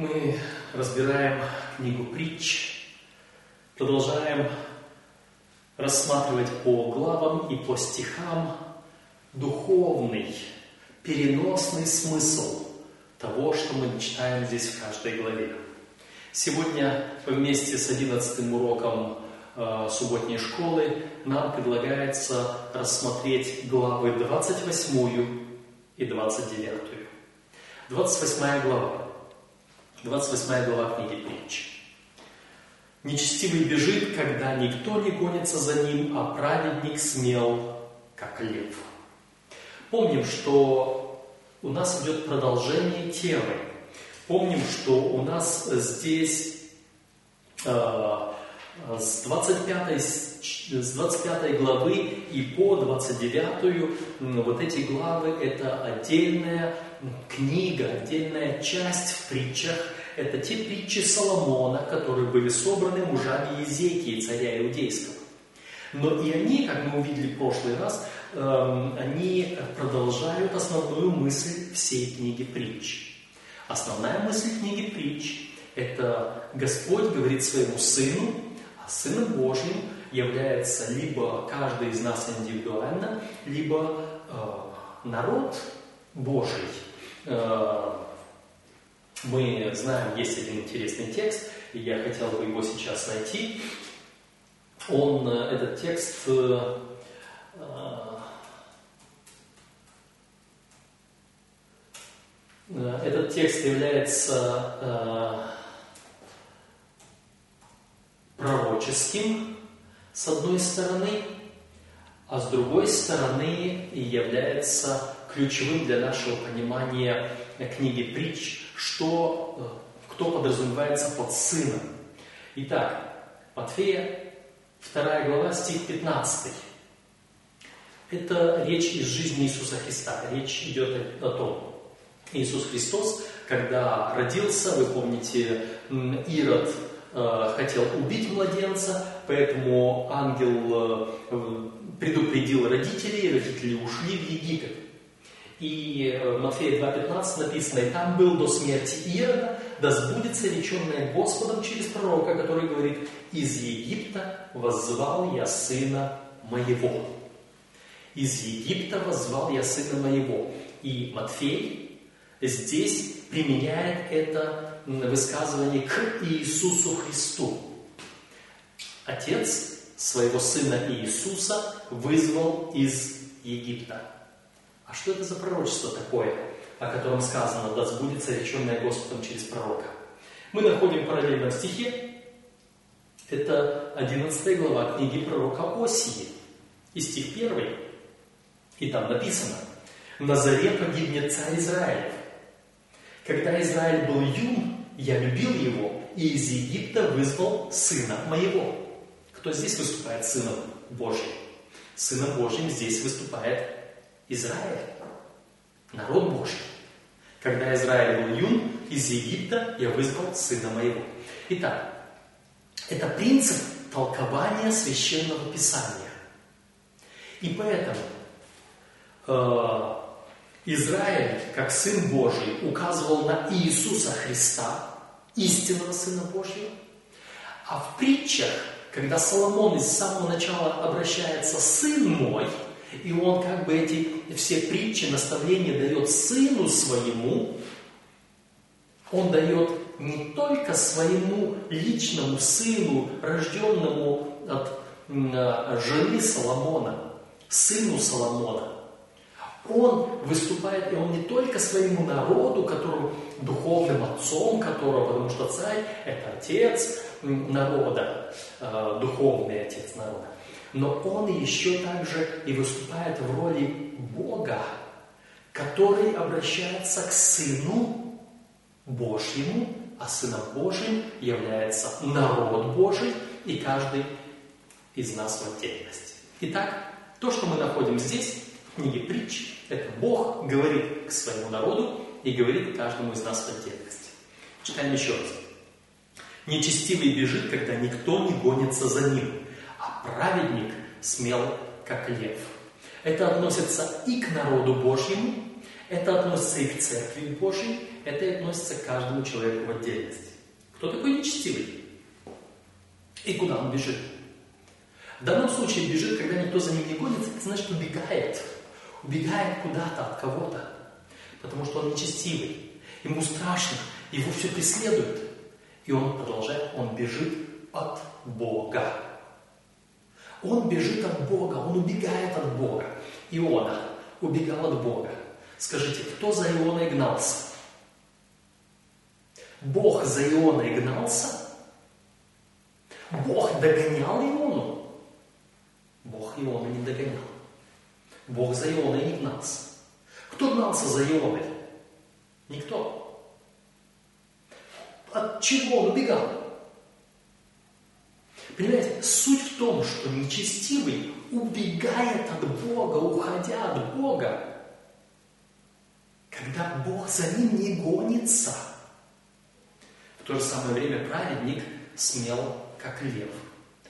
Мы разбираем книгу притч, продолжаем рассматривать по главам и по стихам духовный, переносный смысл того, что мы читаем здесь в каждой главе. Сегодня вместе с одиннадцатым уроком э, субботней школы нам предлагается рассмотреть главы 28 и 29. 28 глава. 28 глава книги притч. Нечестивый бежит, когда никто не гонится за ним, а праведник смел, как лев. Помним, что у нас идет продолжение темы. Помним, что у нас здесь э, с 25, с 25 главы и по 29 вот эти главы это отдельная книга, отдельная часть в притчах. Это те притчи Соломона, которые были собраны мужами Езекии, царя Иудейского. Но и они, как мы увидели в прошлый раз, эм, они продолжают основную мысль всей книги притч. Основная мысль книги притч – это Господь говорит своему Сыну, а Сыном Божьим является либо каждый из нас индивидуально, либо э, народ Божий – мы знаем, есть один интересный текст, и я хотел бы его сейчас найти. Он, э, этот текст, э, этот текст является пророческим, с одной стороны, а с другой стороны является ключевым для нашего понимания книги притч, что, э, кто подразумевается под сыном. Итак, Матфея, 2 глава, стих 15. Это речь из жизни Иисуса Христа. Речь идет о том, Иисус Христос, когда родился, вы помните, Ирод э, хотел убить младенца, поэтому ангел э, предупредил родителей, родители ушли в Египет. И в Матфея 2.15 написано, «И там был до смерти Ирода, да сбудется реченное Господом через пророка, который говорит, из Египта воззвал я сына моего». Из Египта воззвал я сына моего. И Матфей здесь применяет это высказывание к Иисусу Христу. Отец своего сына Иисуса вызвал из Египта. А что это за пророчество такое, о котором сказано, да сбудется реченное Господом через пророка? Мы находим в стихе, это 11 глава книги пророка Осии, и стих 1. И там написано, «На заре погибнет царь Израилев. Когда Израиль был юн, я любил его, и из Египта вызвал сына моего». Кто здесь выступает сыном Божьим? Сыном Божьим здесь выступает Израиль, народ Божий. Когда Израиль был юн, из Египта я вызвал сына моего. Итак, это принцип толкования священного писания. И поэтому э, Израиль, как сын Божий, указывал на Иисуса Христа, истинного Сына Божьего. А в притчах, когда Соломон из самого начала обращается «сын мой», и он как бы эти все притчи, наставления дает сыну своему, он дает не только своему личному сыну, рожденному от а, жены Соломона, сыну Соломона. Он выступает, и он не только своему народу, которому духовным отцом которого, потому что царь – это отец народа, а, духовный отец народа, но он еще также и выступает в роли Бога, который обращается к Сыну Божьему, а Сыном Божьим является народ Божий и каждый из нас в отдельности. Итак, то, что мы находим здесь, в книге притч, это Бог говорит к своему народу и говорит каждому из нас в отдельности. Читаем еще раз. Нечестивый бежит, когда никто не гонится за ним а праведник смел, как лев. Это относится и к народу Божьему, Это относится и к Церкви Божьей, это и относится к каждому человеку в отдельности. Кто такой нечестивый? И куда он бежит? В данном случае бежит, когда никто за ним не гонится, это значит убегает. Убегает куда-то от кого-то. Потому что он нечестивый. Ему страшно, его все преследует. И он продолжает, он бежит от Бога. Он бежит от Бога, он убегает от Бога. Иона убегал от Бога. Скажите, кто за Ионой гнался? Бог за Ионой гнался? Бог догонял Иону? Бог Иону не догонял. Бог за Ионой не гнался. Кто гнался за Ионой? Никто. От чего он убегал? Понимаете, суть в том, что нечестивый убегает от Бога, уходя от Бога, когда Бог за ним не гонится. В то же самое время праведник смел, как лев.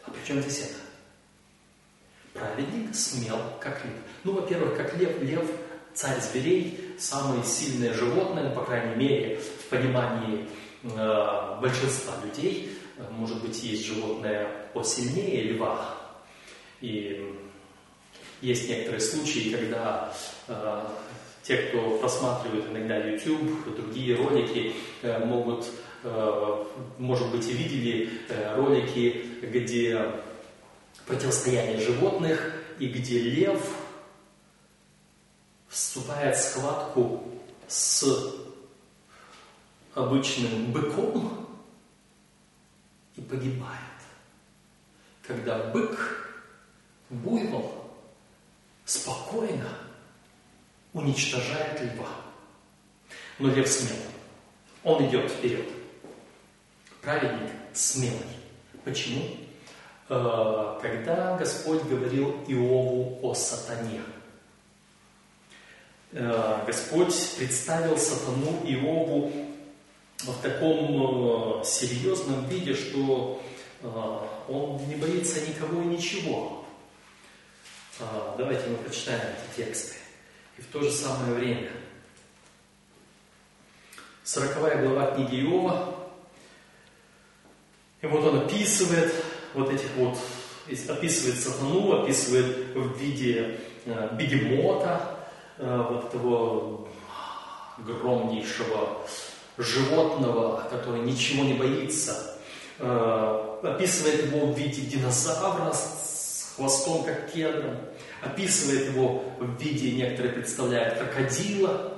А при чем здесь это? Праведник смел, как лев. Ну, во-первых, как лев, лев царь зверей, самое сильное животное, ну, по крайней мере, в понимании э, большинства людей. Может быть, есть животное посильнее льва. И есть некоторые случаи, когда э, те, кто просматривает иногда YouTube, другие ролики, э, могут, э, может быть, и видели э, ролики, где противостояние животных и где лев вступает в схватку с обычным быком и погибает. Когда бык, буйвол, спокойно уничтожает льва. Но лев смелый. Он идет вперед. Праведник смелый. Почему? Э, когда Господь говорил Иову о сатане, э, Господь представил сатану Иову в таком э, серьезном виде, что он не боится никого и ничего. Давайте мы прочитаем эти тексты. И в то же самое время. Сороковая глава книги Иова. И вот он описывает вот этих вот, описывает сатану, описывает в виде э, бегемота, э, вот этого огромнейшего животного, который ничего не боится, описывает его в виде динозавра с хвостом как кедром, описывает его в виде, некоторые представляют, крокодила.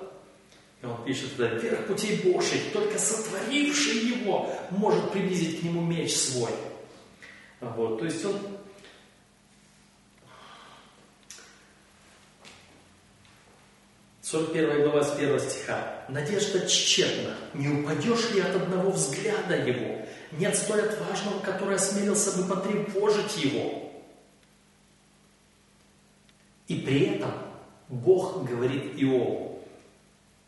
И он пишет туда, верх путей Божьих, только сотворивший его может приблизить к нему меч свой. Вот, то есть он Сорок первая глава с первого стиха. «Надежда тщетна, не упадешь ли от одного взгляда его? Нет столь отважного, который осмелился бы потревожить его». И при этом Бог говорит Иову,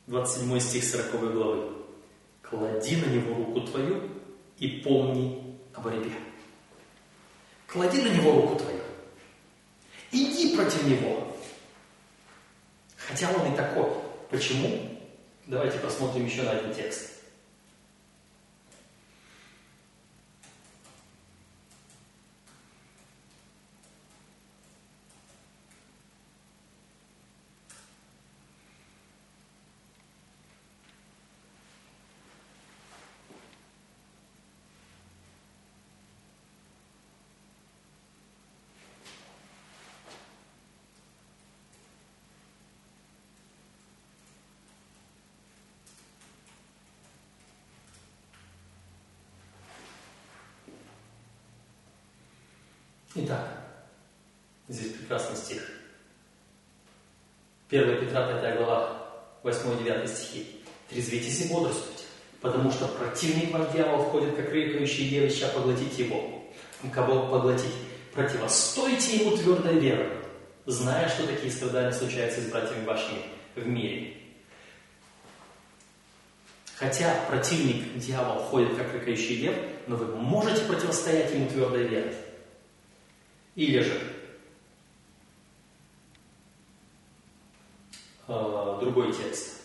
27 стих 40 главы, «Клади на него руку твою и помни о борьбе». Клади на него руку твою. Иди против него. Хотя он и такой. Почему? Давайте посмотрим еще на один текст. Итак, здесь прекрасный стих. 1 Петра 5 глава, 8-9 стихи. «Трезвитесь и бодрствуйте, потому что противник ваш дьявол входит, как рыкающий лев, ища поглотить его. Кого поглотить? Противостойте ему твердой верой, зная, что такие страдания случаются с братьями вашими в мире. Хотя противник, дьявол, ходит как рыкающий лев, но вы можете противостоять ему твердой верой. Или же э, другой текст.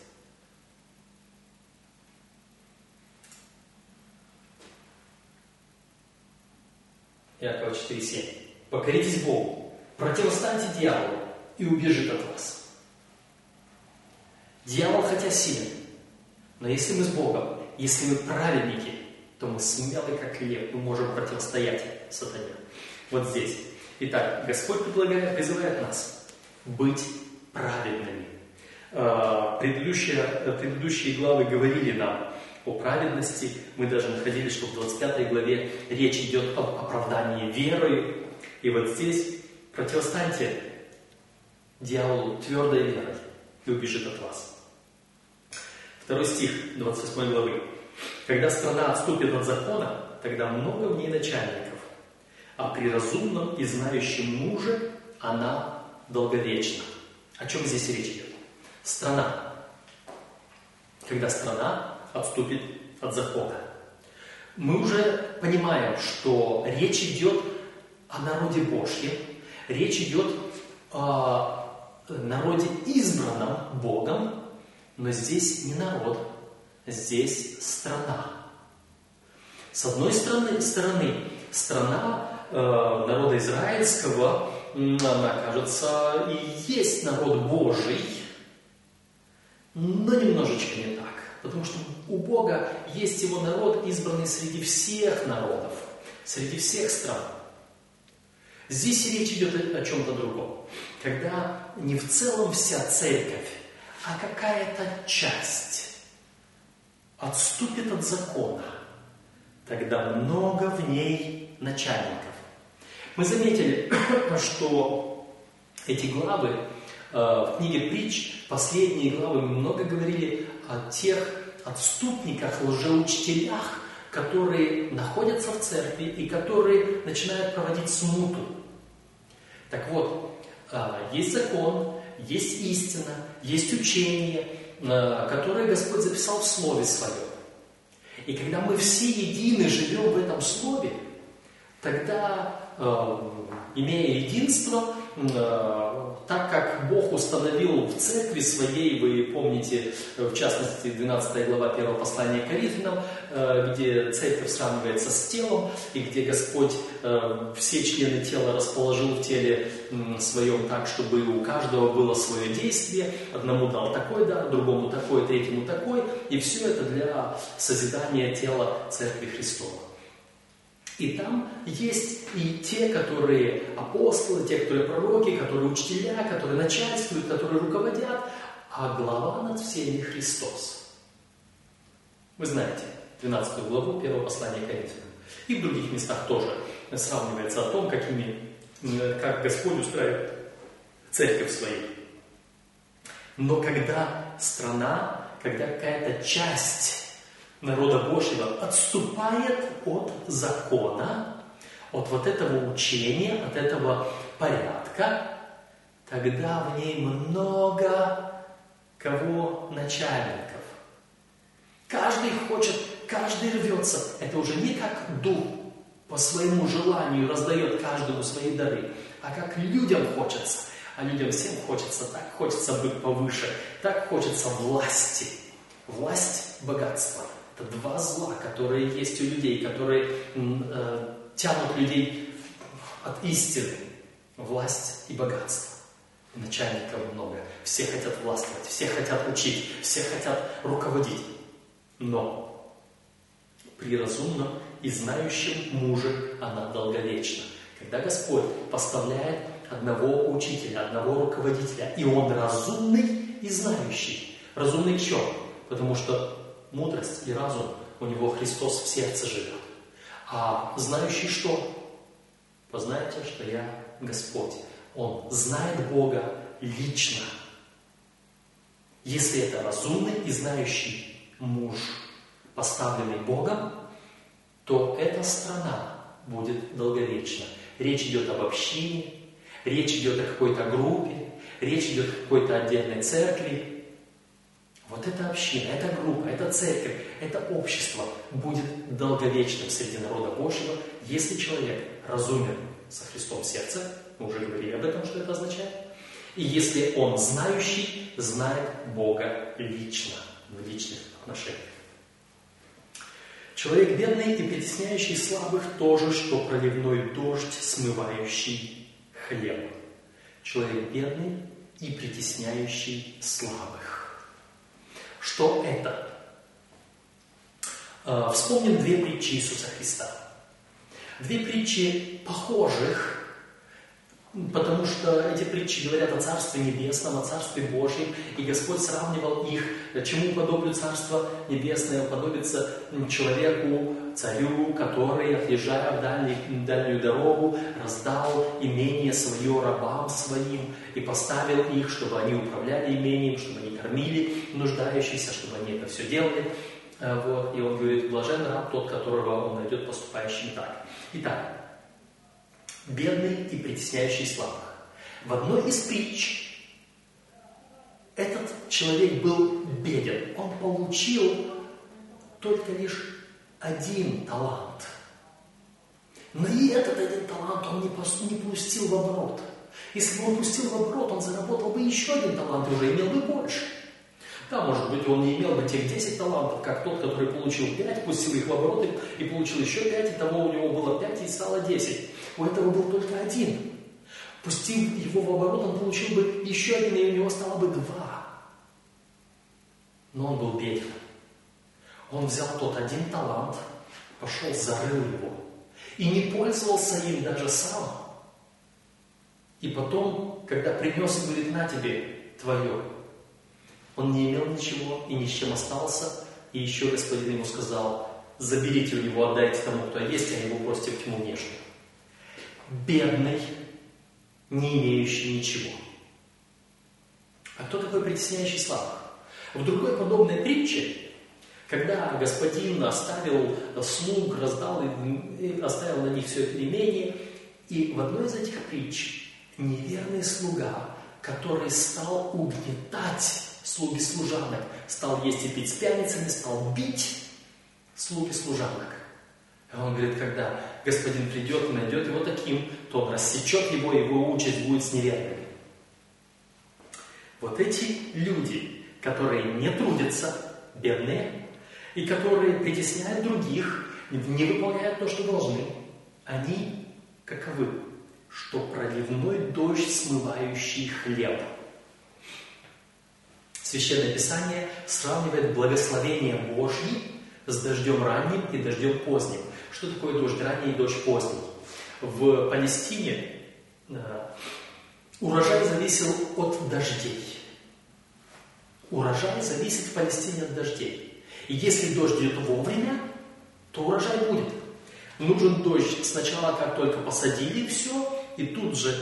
Иакова 4.7. Покоритесь Богу, противостаньте дьяволу, и убежит от вас. Дьявол хотя силен, но если мы с Богом, если мы праведники, то мы смелы, как лев, мы можем противостоять сатане. Вот здесь. Итак, Господь предлагает, призывает нас быть праведными. А, предыдущие, предыдущие главы говорили нам о праведности. Мы даже находили, что в 25 главе речь идет об оправдании верой. И вот здесь противостаньте дьяволу твердой верой и убежит от вас. Второй стих 28 главы. Когда страна отступит от закона, тогда много в ней начальников, а при разумном и знающем муже она долговечна. О чем здесь речь идет? Страна. Когда страна отступит от закона. Мы уже понимаем, что речь идет о народе Божьем, речь идет о народе избранном Богом, но здесь не народ, здесь страна. С одной стороны, стороны страна народа израильского, она, кажется, и есть народ Божий, но немножечко не так. Потому что у Бога есть его народ, избранный среди всех народов, среди всех стран. Здесь речь идет о чем-то другом. Когда не в целом вся церковь, а какая-то часть отступит от закона, тогда много в ней начальников. Мы заметили, что эти главы э, в книге притч, последние главы, мы много говорили о тех отступниках, лжеучителях, которые находятся в церкви и которые начинают проводить смуту. Так вот, а, есть закон, есть истина, есть учение, а, которое Господь записал в Слове Своем. И когда мы все едины живем в этом Слове, тогда, имея единство, так как Бог установил в церкви своей, вы помните, в частности, 12 глава 1 послания Коринфянам, э, где церковь сравнивается с телом, и где Господь э, все члены тела расположил в теле своем так, чтобы у каждого было свое действие, одному дал такой дар, другому такой, третьему такой, и все это для созидания тела Церкви Христова. И там есть и те, которые апостолы, те, которые пророки, которые учителя, которые начальствуют, которые руководят, а глава над всеми Христос. Вы знаете 12 главу 1 послания Коринфянам. И в других местах тоже сравнивается о том, какими, как Господь устраивает церковь свою. Но когда страна, когда какая-то часть народа Божьего отступает от закона, от вот этого учения, от этого порядка, тогда в ней много кого начальников. Каждый хочет, каждый рвется. Это уже не как дух по своему желанию раздает каждому свои дары, а как людям хочется. А людям всем хочется, так хочется быть повыше, так хочется власти. Власть – богатство – это два зла, которые есть у людей, которые э, тянут людей от истины. Власть и богатство. Начальников много. Все хотят властвовать, все хотят учить, все хотят руководить. Но при разумном и знающем муже она долговечна. Когда Господь поставляет одного учителя, одного руководителя, и он разумный и знающий. Разумный в чем? Потому что мудрость и разум у него Христос в сердце живет. А знающий что? Познайте, что я Господь. Он знает Бога лично. Если это разумный и знающий муж, поставленный Богом, то эта страна будет долговечна. Речь идет об общине, речь идет о какой-то группе, речь идет о какой-то отдельной церкви, вот эта община, эта группа, эта церковь, это общество будет долговечным среди народа Божьего, если человек разумен со Христом в сердце, мы уже говорили об этом, что это означает, И если он знающий, знает Бога лично, в личных отношениях. Человек бедный и притесняющий слабых тоже, что проливной дождь, смывающий хлеб. Человек бедный и притесняющий слабых. Что это? А, вспомним две притчи Иисуса Христа. Две притчи похожих, Потому что эти притчи говорят о Царстве Небесном, о Царстве Божьем, и Господь сравнивал их, чему подоблю Царство Небесное, подобится человеку, царю, который, отъезжая в дальний, дальнюю дорогу, раздал имение свое рабам своим и поставил их, чтобы они управляли имением, чтобы они кормили нуждающихся, чтобы они это все делали. Э, вот. И он говорит, блажен раб тот, которого он найдет поступающим так. Итак, бедный и притесняющий слабых. В одной из притч этот человек был беден. Он получил только лишь один талант. Но и этот один талант он не, пустил в оборот. Если бы он пустил в оборот, он заработал бы еще один талант и уже имел бы больше. Да, может быть, он не имел бы тех 10 талантов, как тот, который получил 5, пустил их в оборот и получил еще 5, и того у него было 5 и стало 10. У этого был только один. Пустив его в оборот, он получил бы еще один, и у него стало бы два. Но он был беден. Он взял тот один талант, пошел, зарыл его. И не пользовался им даже сам. И потом, когда принес и говорит, на тебе твое, он не имел ничего и ни с чем остался. И еще господин ему сказал, заберите у него, отдайте тому, кто есть, а его бросьте в тьму внешнюю бедный, не имеющий ничего. А кто такой притесняющий слабых? В другой подобной притче, когда господин оставил слуг, раздал, оставил на них все это имение, и в одной из этих притч неверный слуга, который стал угнетать слуги служанок, стал есть и пить с пьяницами, стал бить слуги служанок. А он говорит, когда господин придет и найдет его таким, то он рассечет его, и его участь будет с неверными. Вот эти люди, которые не трудятся, бедные, и которые притесняют других, не выполняют то, что должны, они каковы? Что проливной дождь, смывающий хлеб. Священное Писание сравнивает благословение Божье с дождем ранним и дождем поздним. Что такое дождь ранний и дождь поздний? В Палестине э, урожай зависел от дождей. Урожай зависит в Палестине от дождей. И если дождь идет вовремя, то урожай будет. Нужен дождь сначала, как только посадили все, и тут же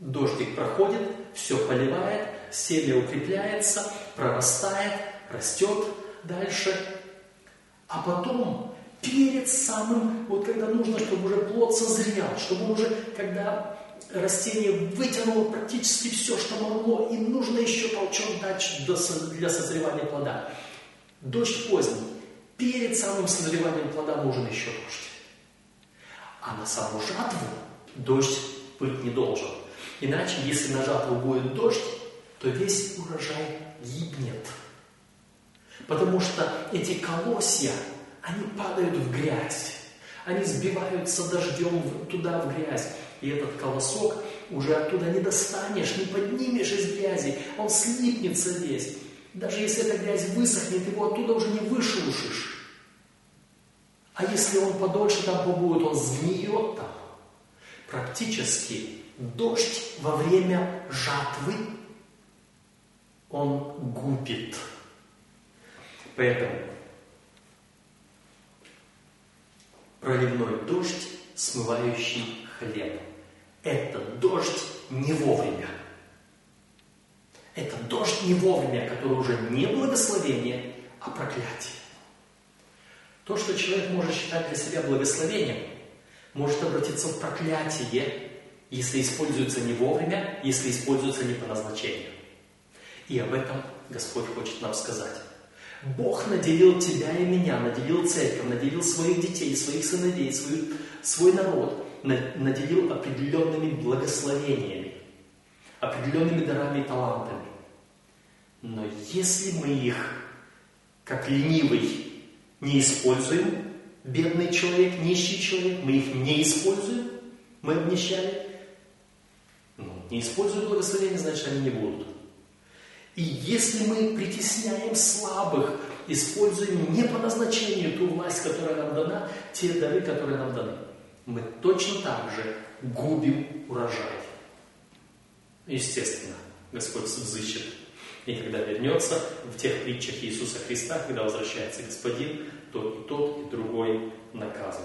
дождик проходит, все поливает, семя укрепляется, прорастает, растет дальше. А потом перед самым, вот когда нужно, чтобы уже плод созрел, чтобы уже, когда растение вытянуло практически все, что могло, и нужно еще толчок дать для созревания плода. Дождь поздний. Перед самым созреванием плода нужен еще дождь. А на саму жатву дождь быть не должен. Иначе, если на жатву будет дождь, то весь урожай гибнет. Потому что эти колосья, они падают в грязь. Они сбиваются дождем туда, в грязь. И этот колосок уже оттуда не достанешь, не поднимешь из грязи. Он слипнется весь. Даже если эта грязь высохнет, его оттуда уже не вышелушишь. А если он подольше там побудет, он сгниет там. Практически дождь во время жатвы, он губит. Поэтому проливной дождь, смывающий хлеб. Это дождь не вовремя. Это дождь не вовремя, который уже не благословение, а проклятие. То, что человек может считать для себя благословением, может обратиться в проклятие, если используется не вовремя, если используется не по назначению. И об этом Господь хочет нам сказать. Бог наделил тебя и меня, наделил церковь, наделил своих детей, своих сыновей, свой, свой народ, наделил определенными благословениями. определенными дарами и талантами. Но если мы их, как ленивый, не используем, бедный человек, нищий человек, мы их не используем, мы обнищали, ну, не используя благословение, значит, они не будут. И если мы притесняем слабых, используем не по назначению ту власть, которая нам дана, те дары, которые нам даны, мы точно так же губим урожай. Естественно, Господь взыщет. И когда вернется в тех притчах Иисуса Христа, когда возвращается Господин, то и тот, и другой наказан.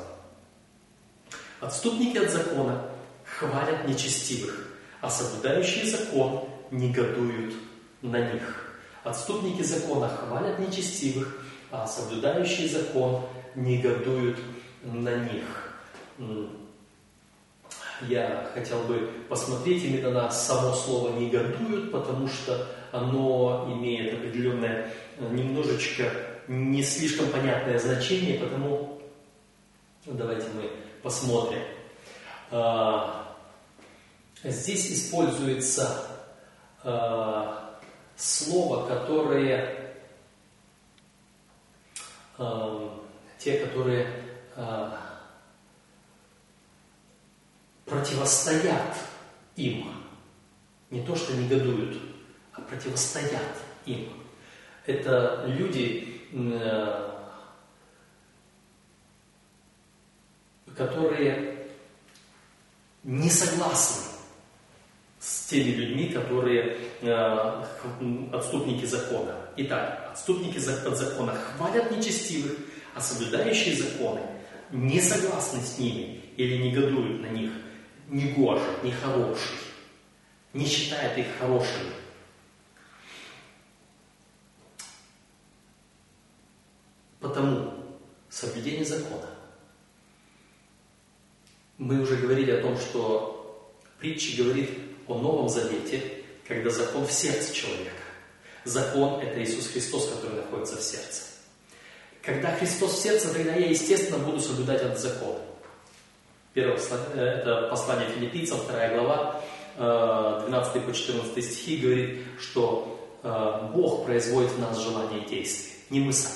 Отступники от закона хвалят нечестивых, а соблюдающие закон негодуют на них. Отступники закона хвалят нечестивых, а соблюдающие закон негодуют на них. Я хотел бы посмотреть именно на само слово «негодуют», потому что оно имеет определенное, немножечко не слишком понятное значение, потому давайте мы посмотрим. А, Здесь используется э, слово, которое э, те, которые э, противостоят им, не то что негодуют, а противостоят им. Это люди, э, которые не согласны с теми людьми, которые э, отступники закона. Итак, отступники от закона хвалят нечестивых, а соблюдающие законы не согласны с ними или негодуют на них, не негожи, нехороший, не считают их хорошими. Потому соблюдение закона. Мы уже говорили о том, что притча говорит о Новом Завете, когда закон в сердце человека. Закон – это Иисус Христос, который находится в сердце. Когда Христос в сердце, тогда я, естественно, буду соблюдать этот закон. Первое это послание филиппийцам, вторая глава, 12 э, по 14 стихи говорит, что э, Бог производит в нас желание действий, не мы сами.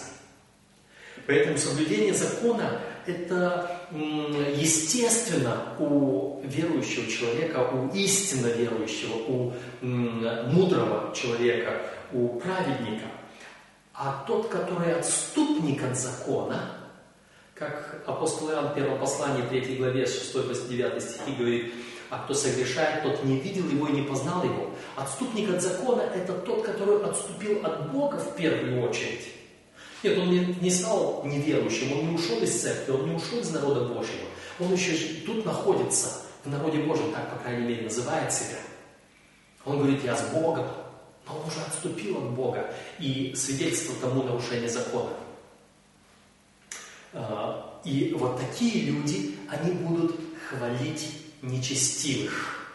Поэтому соблюдение закона это естественно у верующего человека, у истинно верующего, у мудрого человека, у праведника. А тот, который отступник от закона, как апостол Иоанн в первом послании, 3 главе, 6 9 стихи говорит, а кто согрешает, тот не видел его и не познал его. Отступник от закона – это тот, который отступил от Бога в первую очередь. Нет, он не, не стал неверующим, он не ушел из церкви, он не ушел из народа Божьего. Он еще тут находится, в народе Божьем, так, по крайней мере, называет себя. Он говорит, я с Богом, но он уже отступил от Бога. И свидетельство тому нарушение закона. А, и вот такие люди, они будут хвалить нечестивых.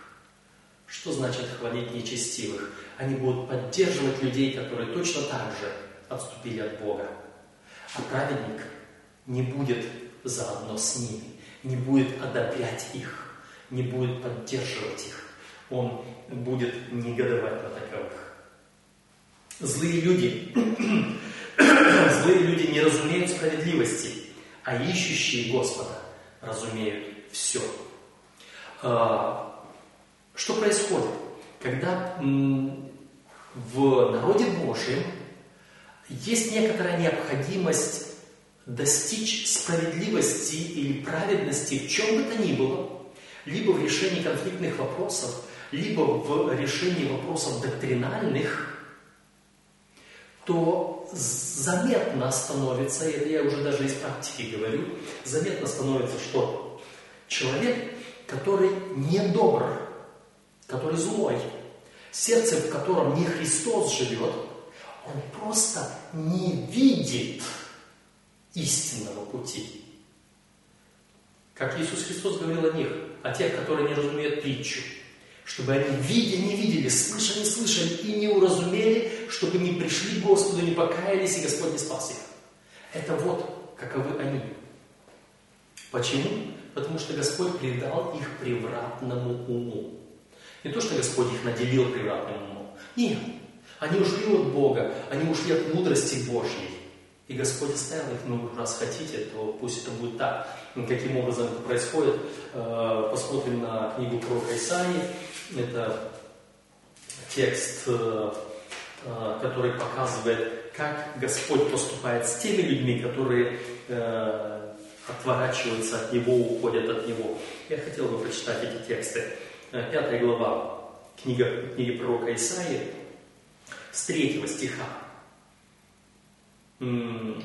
Что значит хвалить нечестивых? Они будут поддерживать людей, которые точно так же отступили от Бога. А праведник не будет заодно с ними, не будет одобрять их, не будет поддерживать их. Он будет негодовать на таковых. Злые люди, злые люди не разумеют справедливости, а ищущие Господа разумеют все. А, что происходит? Когда в народе Божьем есть некоторая необходимость достичь справедливости или праведности в чем бы то ни было, либо в решении конфликтных вопросов, либо в решении вопросов доктринальных, то заметно становится, это я уже даже из практики говорю, заметно становится, что человек, который недобр, который злой, сердце, в котором не Христос живет, он просто не видит истинного пути. Как Иисус Христос говорил о них, о тех, которые не разумеют притчу, чтобы они видя не видели, слыша не слышали и не уразумели, чтобы не пришли к Господу, не покаялись, и Господь не спас их. Это вот каковы они. Почему? Потому что Господь предал их превратному уму. Не то, что Господь их наделил превратным умом. Нет. Они ушли от Бога, они ушли от мудрости Божьей. И Господь оставил их, ну, раз хотите, то пусть это будет так. Ну, каким образом это происходит? Э, посмотрим на книгу пророка Исаии. Это текст, э, который показывает, как Господь поступает с теми людьми, которые отворачиваются от Него, уходят от Него. Я хотел бы прочитать эти тексты. Пятая глава книга, книги пророка Исаии с третьего стиха.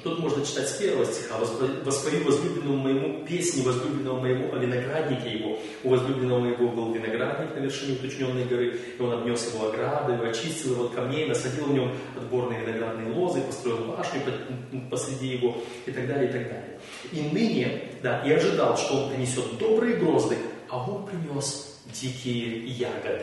Тут можно читать с первого стиха. «Воспою возлюбленному моему песни возлюбленного моему о винограднике его. У возлюбленного моего был виноградник на вершине уточненной горы, и он обнес его ограды, очистил его от камней, насадил в нем отборные виноградные лозы, построил башню посреди его, и так далее, и так далее. И ныне, да, и ожидал, что он принесет добрые грозды, а он принес дикие ягоды.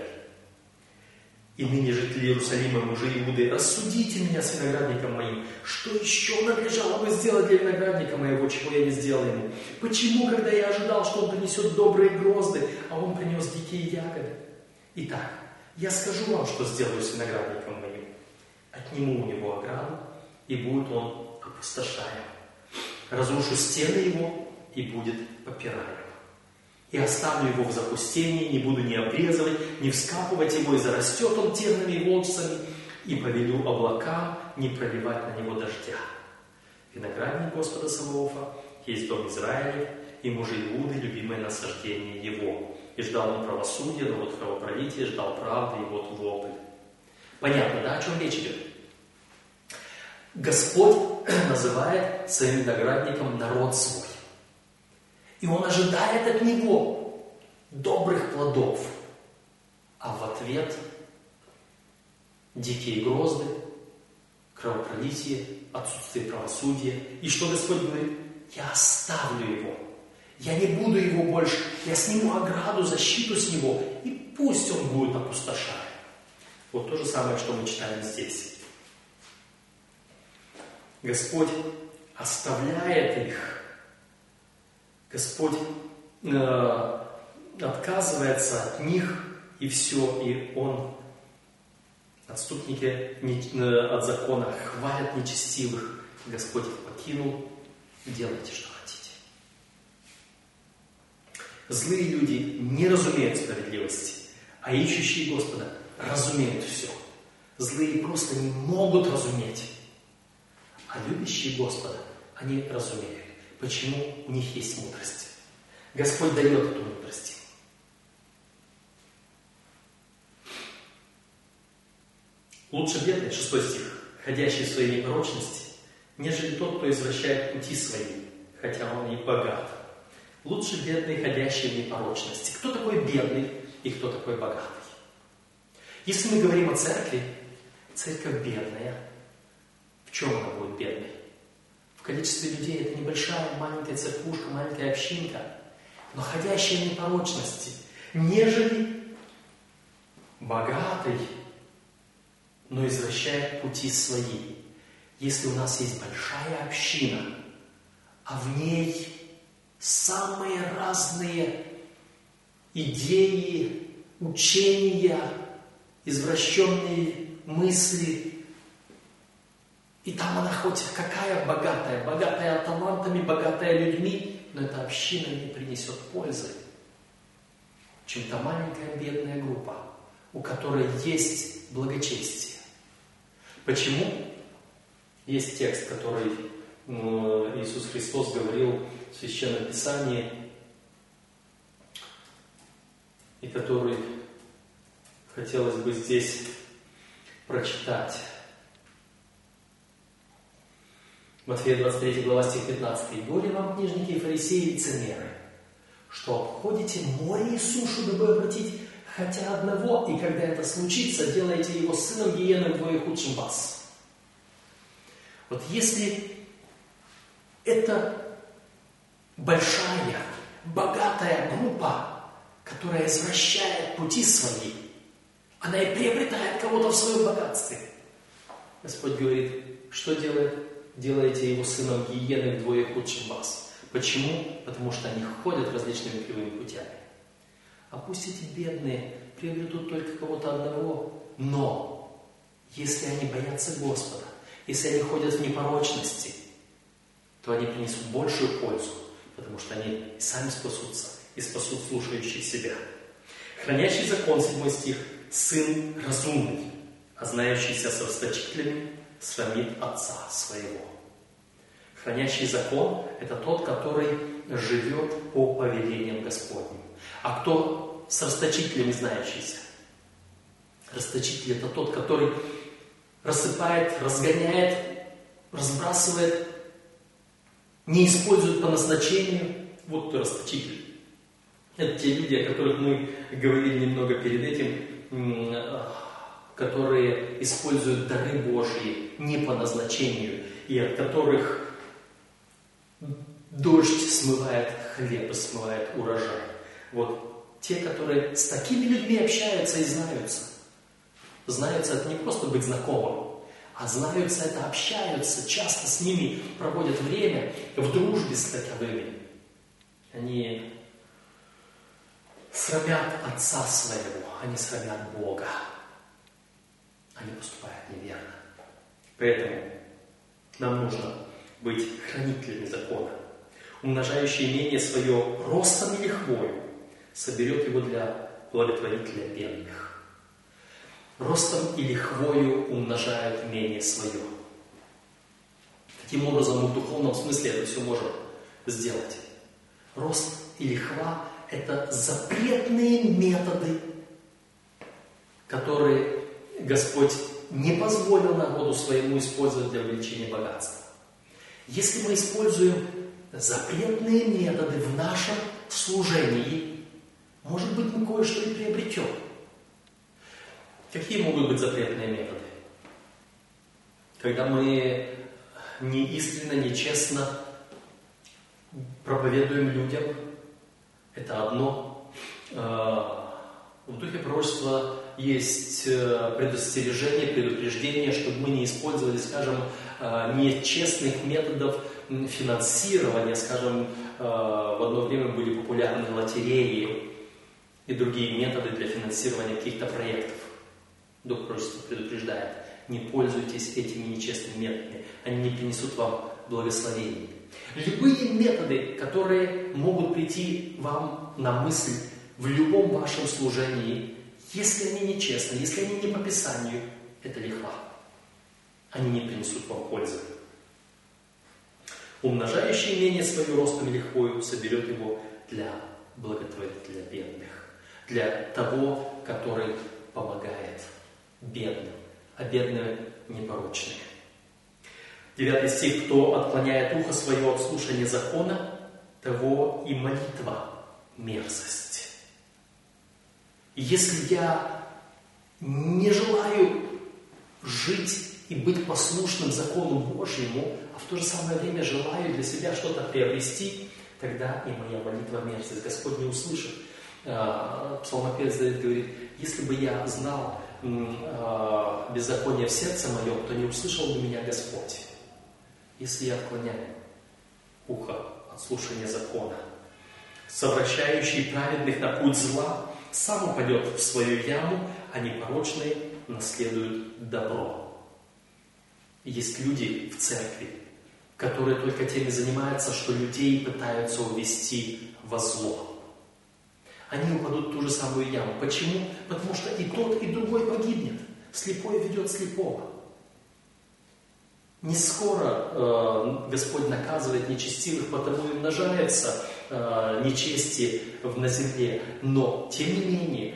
И ныне жители Иерусалима, мужи Иуды, рассудите меня с виноградником моим. Что еще надлежало бы сделать для виноградника моего, чего я не сделал ему? Почему, когда я ожидал, что он принесет добрые грозды, а он принес дикие ягоды? Итак, я скажу вам, что сделаю с виноградником моим. Отниму у него ограду, и будет он опустошаем. Разрушу стены его, и будет попираем и оставлю его в запустении, не буду ни обрезывать, ни вскапывать его, и зарастет он тернами и волчцами, и поведу облака не проливать на него дождя. Виноградник Господа Саваофа есть дом Израиля, и мужи Иуды, любимое насаждение его. И ждал он правосудия, но вот кровопролитие, ждал правды, и вот вопль. Понятно, да, о чем речь идет? Господь называет своим виноградником народ свой. И он ожидает от него добрых плодов. А в ответ дикие грозды, кровопролитие, отсутствие правосудия. И что Господь говорит? Я оставлю его. Я не буду его больше. Я сниму ограду, защиту с него. И пусть он будет опустошаем. Вот то же самое, что мы читаем здесь. Господь оставляет их Господь э, отказывается от них, и все, и Он, отступники э, от закона, хвалят нечестивых. Господь их покинул, делайте, что хотите. Злые люди не разумеют справедливости, а ищущие Господа разумеют все. Злые просто не могут разуметь, а любящие Господа, они разумеют. Почему у них есть мудрость? Господь дает эту мудрость. Лучше бедный, шестой стих, ходящий в своей непорочности, нежели тот, кто извращает пути свои, хотя он и богат. Лучше бедный, ходящий в непорочности. Кто такой бедный и кто такой богатый? Если мы говорим о церкви, церковь бедная. В чем она будет бедной? Количестве людей это небольшая маленькая церквушка, маленькая общинка, но ходящая в непорочности, нежели богатый, но извращает пути свои. Если у нас есть большая община, а в ней самые разные идеи, учения, извращенные мысли, и там она хоть какая богатая, богатая талантами, богатая людьми, но эта община не принесет пользы, чем та маленькая бедная группа, у которой есть благочестие. Почему? Есть текст, который Иисус Христос говорил в Священном Писании, и который хотелось бы здесь прочитать. Матфея 23 глава стих 15. «Горе вам, книжники и фарисеи, лицемеры, что обходите море и сушу, дабы обратить хотя одного, и когда это случится, делаете его сыном гиены вдвое худшим вас». Вот если это большая, богатая группа, которая извращает пути свои, она и приобретает кого-то в своем богатстве. Господь говорит, что делает? Делаете его сыном гиены вдвое худшим вас. Почему? Потому что они ходят различными кривыми путями. а пусть эти бедные приобретут только кого-то одного, но если они боятся Господа, если они ходят в непорочности, то они принесут большую пользу, потому что они сами спасутся и спасут слушающих себя. Хранящий закон, седьмой стих, сын разумный, а знающийся с расточителями срамит отца своего. Хранящий закон – это тот, который живет по повелениям Господним. А кто с расточителями знающийся? Расточитель – это тот, который рассыпает, разгоняет, разбрасывает, не использует по назначению. Вот кто расточитель. Это те люди, о которых мы говорили немного перед этим, которые используют дары Божьи не по назначению, и от которых дождь смывает хлеб и смывает урожай. Вот те, которые с такими людьми общаются и знаются. Знаются это не просто быть знакомым, а знаются это, общаются, часто с ними проводят время в дружбе с таковыми. Они срамят Отца Своего, они срамят Бога. Они поступают неверно. Поэтому нам нужно быть хранителями закона. Умножающий имение свое ростом или хвою соберет его для благотворителя бедных. Ростом или хвою умножают имение свое. Таким образом, мы в духовном смысле это все можем сделать. Рост или хва – это запретные методы, которые Господь не позволил народу своему использовать для увеличения богатства. Если мы используем запретные методы в нашем служении, может быть, мы кое-что и приобретем. Какие могут быть запретные методы? Когда мы не искренне, нечестно проповедуем людям, это одно. А, в духе пророчества есть э, предостережение, предупреждение, чтобы мы не использовали, скажем, а, нечестных методов финансирования, скажем, а, в одно время были популярны лотереи и другие методы для финансирования каких-то проектов. Дух пророчества предупреждает, не пользуйтесь этими нечестными методами, они не принесут вам благословения. Любые методы, которые могут прийти вам на мысль в любом вашем служении, если они нечестны, если они не по Писанию, это лихва. Они не принесут вам пользы. Умножающий имение свое ростом лихвою соберет его для благотворителя бедных, для того, который помогает бедным, а бедные непорочные. Девятый стих. «Кто отклоняет ухо свое от слушания закона, того и молитва мерзость». Если я не желаю жить и быть послушным закону Божьему, а в то же самое время желаю для себя что-то приобрести, тогда и моя молитва мерзость. Господь не услышит. А, псалмопевец Давид говорит, если бы я знал а, беззаконие в сердце моем, то не услышал бы меня Господь если я отклоняю ухо от слушания закона. Совращающий праведных на путь зла сам упадет в свою яму, а непорочные наследуют добро. Есть люди в церкви, которые только теми занимаются, что людей пытаются увести во зло. Они упадут в ту же самую яму. Почему? Потому что и тот, и другой погибнет. Слепой ведет слепого. Не скоро э, Господь наказывает нечестивых, потому и умножается э, нечестие на земле. Но, тем не менее,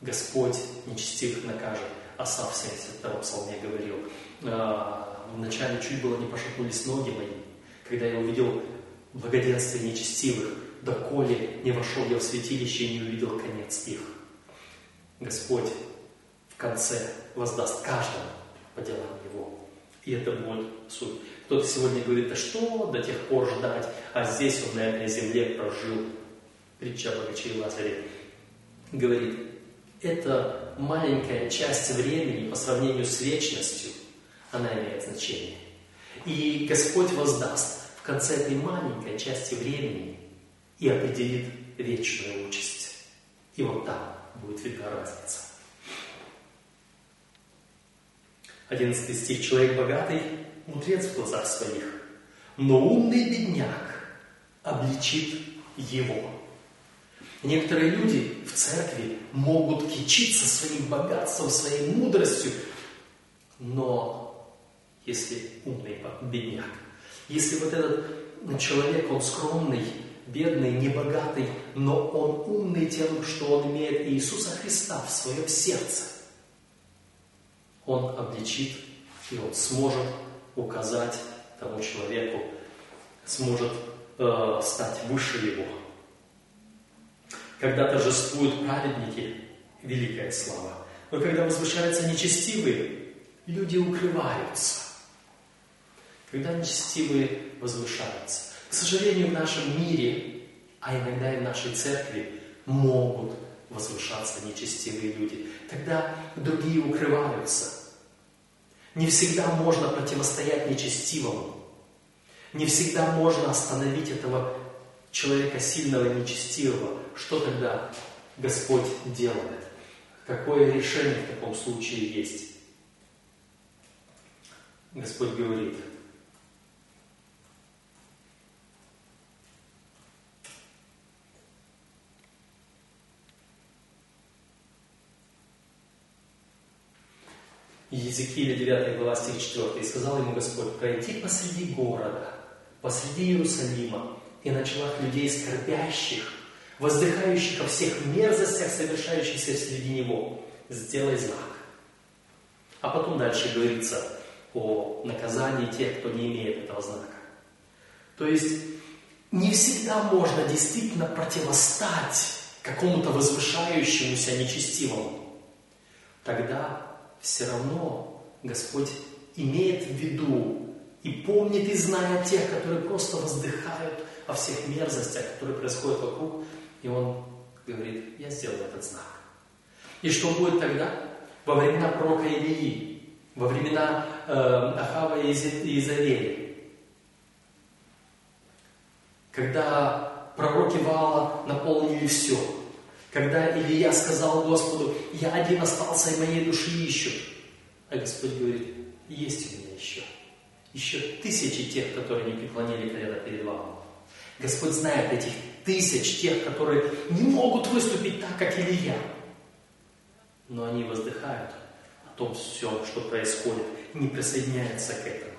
Господь нечестивых накажет. Асав в 72 псалме говорил, э, вначале чуть было не пошатнулись ноги мои, когда я увидел благоденствие нечестивых, доколе не вошел я в святилище и не увидел конец их. Господь в конце воздаст каждому по делам его. И это будет суть. Кто-то сегодня говорит, да что до тех пор ждать, а здесь он на этой земле прожил. Притча о богаче и Лазаре. Говорит, это маленькая часть времени по сравнению с вечностью, она имеет значение. И Господь воздаст в конце этой маленькой части времени и определит вечную участь. И вот там будет видна разница. Одиннадцатый стих. Человек богатый, мудрец в глазах своих, но умный бедняк обличит его. Некоторые люди в церкви могут кичиться своим богатством, своей мудростью, но если умный бедняк, если вот этот человек, он скромный, бедный, небогатый, но он умный тем, что он имеет Иисуса Христа в своем сердце, он обличит и он сможет указать тому человеку, сможет э, стать выше его. Когда торжествуют праведники, великая слава. Но когда возвышаются нечестивые, люди укрываются. Когда нечестивые возвышаются. К сожалению, в нашем мире, а иногда и в нашей церкви, могут возвышаться нечестивые люди. Тогда другие укрываются. Не всегда можно противостоять нечестивому. Не всегда можно остановить этого человека сильного нечестивого. Что тогда Господь делает? Какое решение в таком случае есть? Господь говорит, Езекииля 9 глава стих 4. «И сказал ему Господь, пройти посреди города, посреди Иерусалима, и на челах людей скорбящих, воздыхающих о всех мерзостях, совершающихся среди него, сделай знак». А потом дальше говорится о наказании тех, кто не имеет этого знака. То есть не всегда можно действительно противостать какому-то возвышающемуся нечестивому. Тогда все равно Господь имеет в виду и помнит и знает тех, которые просто воздыхают о всех мерзостях, которые происходят вокруг, и Он говорит, я сделаю этот знак. И что будет тогда? Во времена пророка Илии, во времена э, Ахава и Изавели, когда пророки Вала наполнили все, когда Илья сказал Господу, я один остался, и моей души ищут. А Господь говорит, есть у меня еще. Еще тысячи тех, которые не преклонили колено перед вами. Господь знает этих тысяч тех, которые не могут выступить так, как Илья. Но они воздыхают о том все, что происходит, не присоединяются к этому.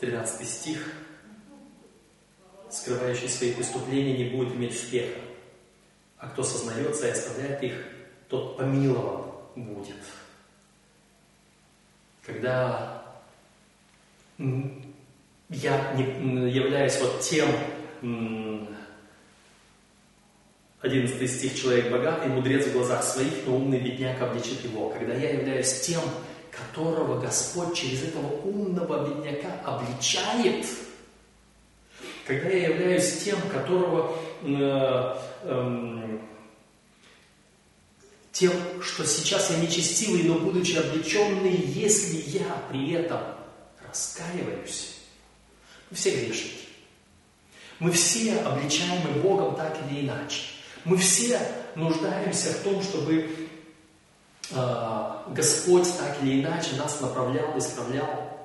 13 стих скрывающий свои преступления, не будет иметь успеха. А кто сознается и оставляет их, тот помилован будет. Когда я не являюсь вот тем, 11 стих, человек богатый, мудрец в глазах своих, но умный бедняк обличит его. Когда я являюсь тем, которого Господь через этого умного бедняка обличает – когда я являюсь тем, которого э, э, тем, что сейчас я нечестивый, но будучи облеченный, если я при этом раскаиваюсь, мы все грешники. Мы все обличаемы Богом так или иначе. Мы все нуждаемся в том, чтобы э, Господь так или иначе нас направлял, исправлял.